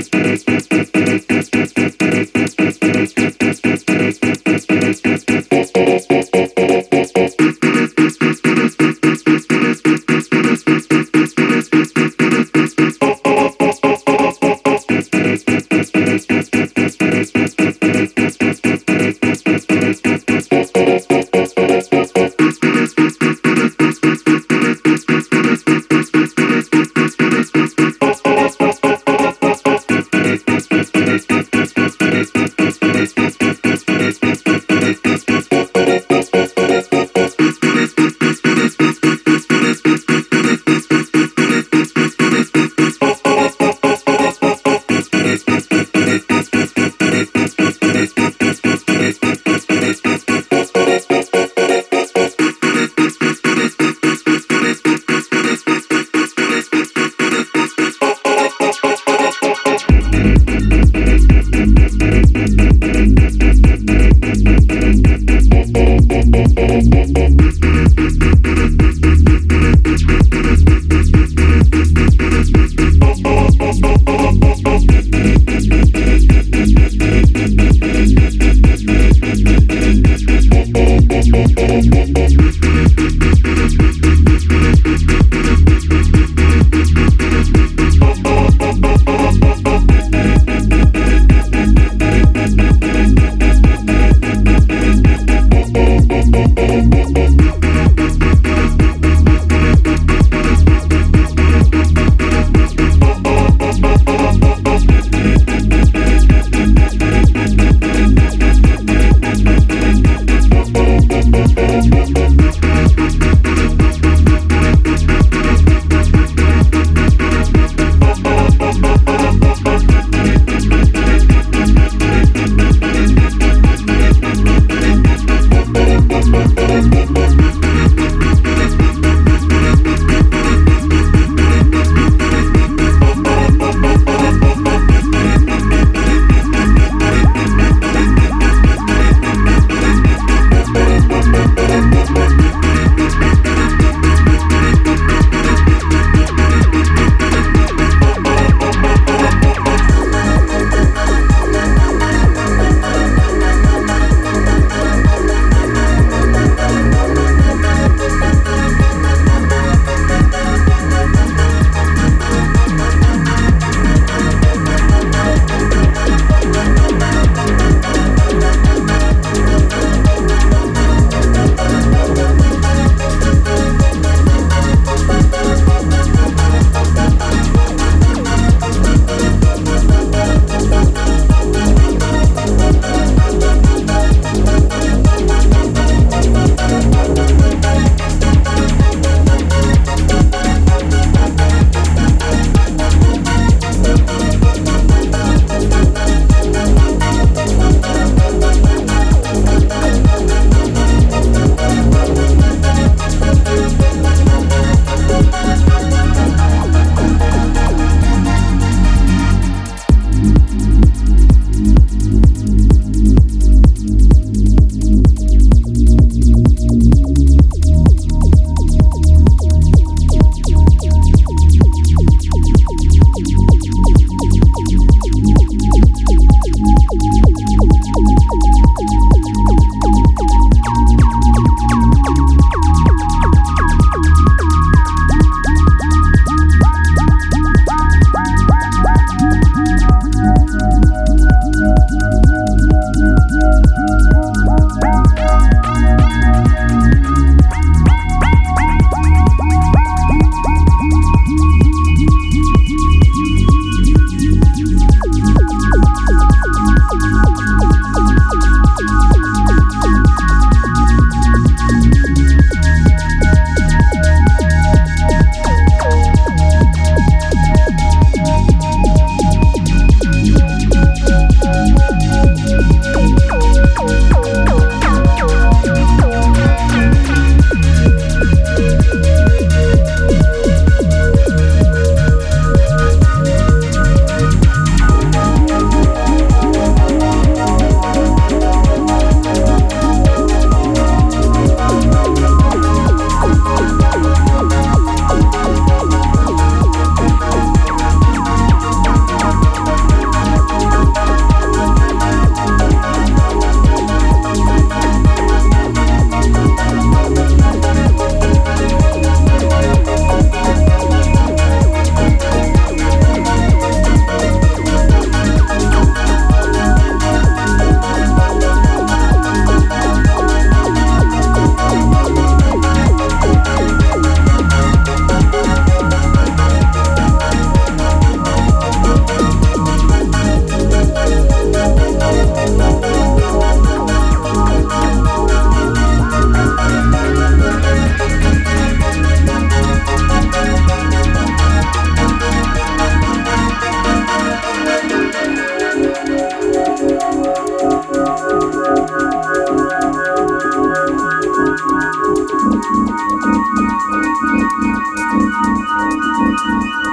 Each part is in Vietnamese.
Thanks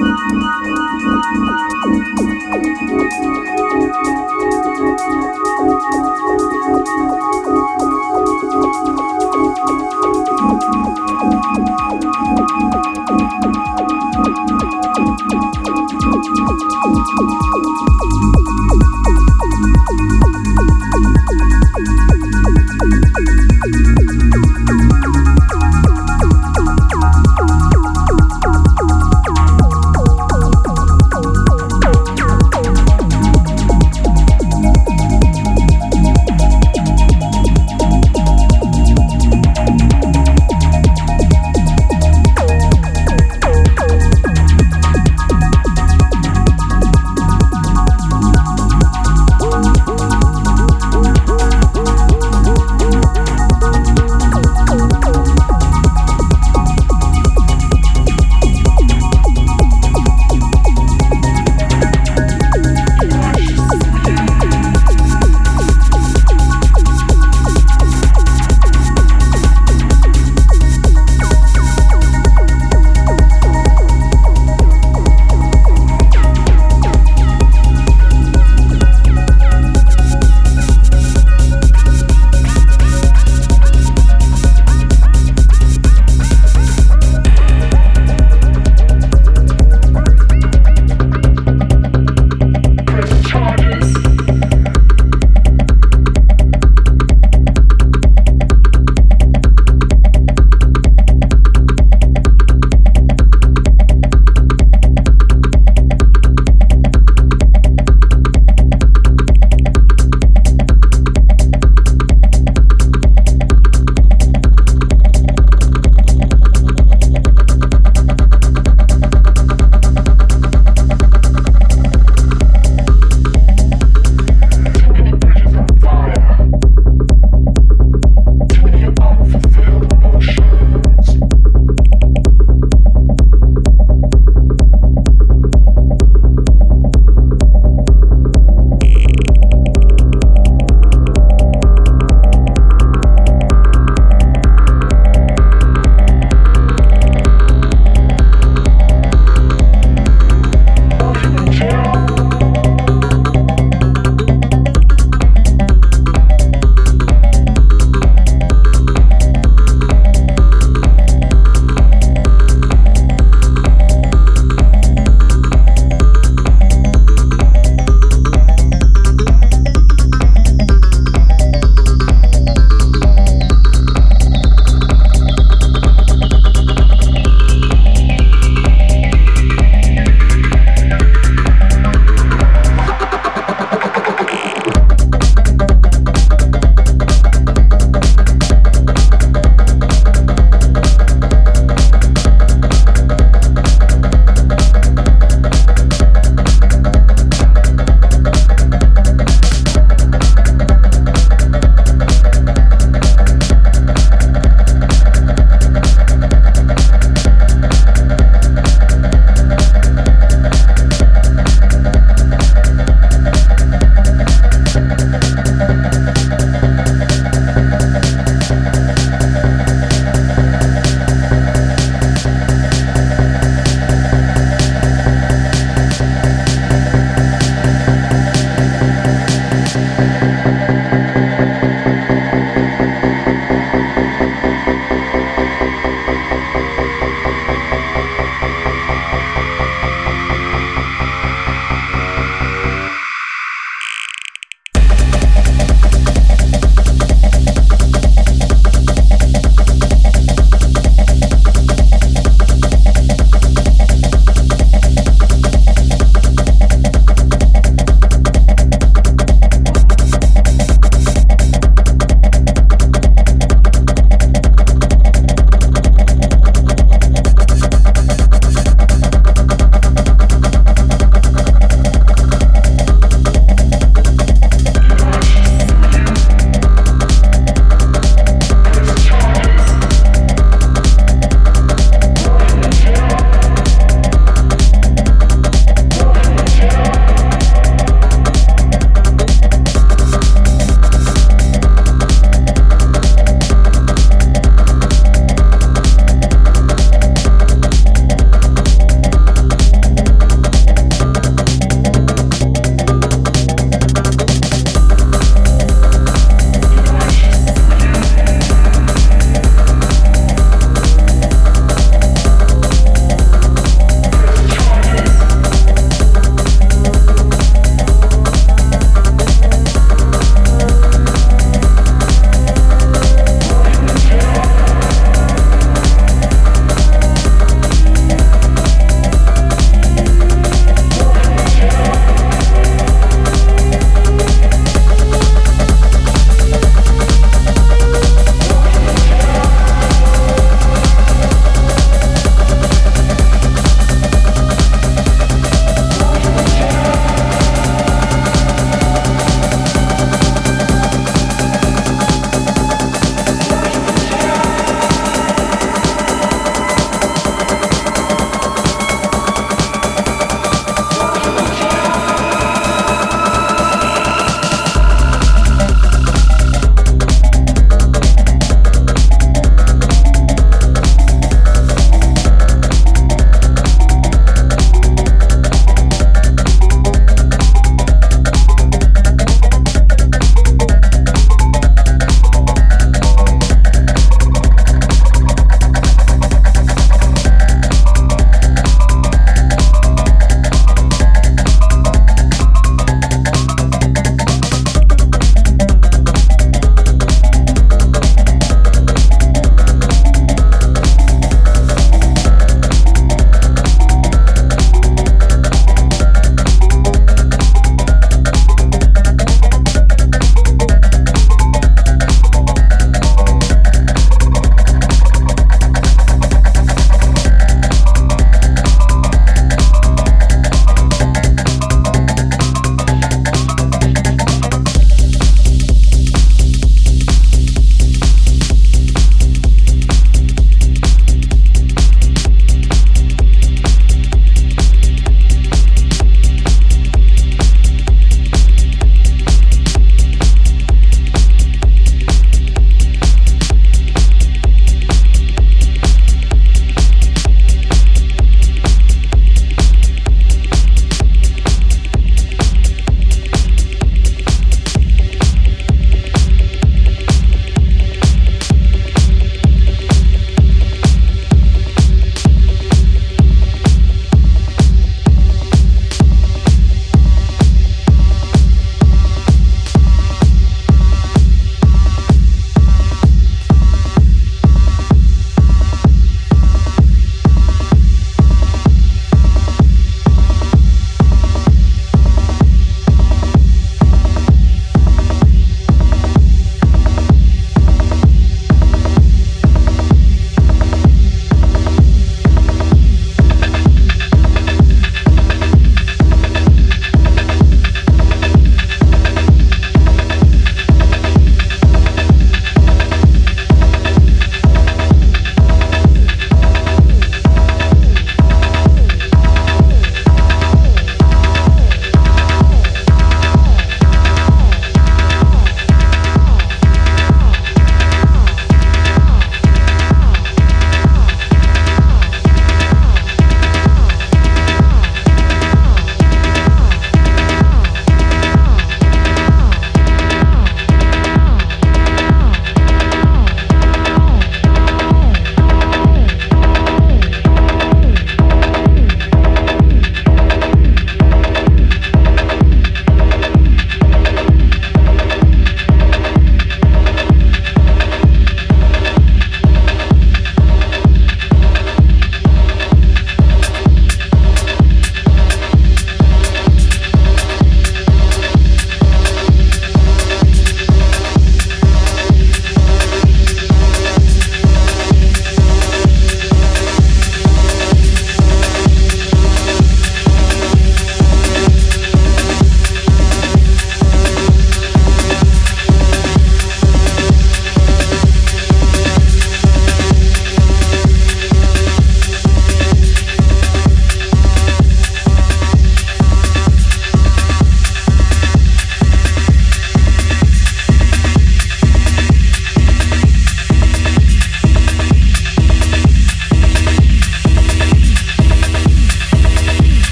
Thank you.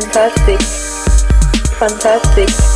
Fantastic, fantastic.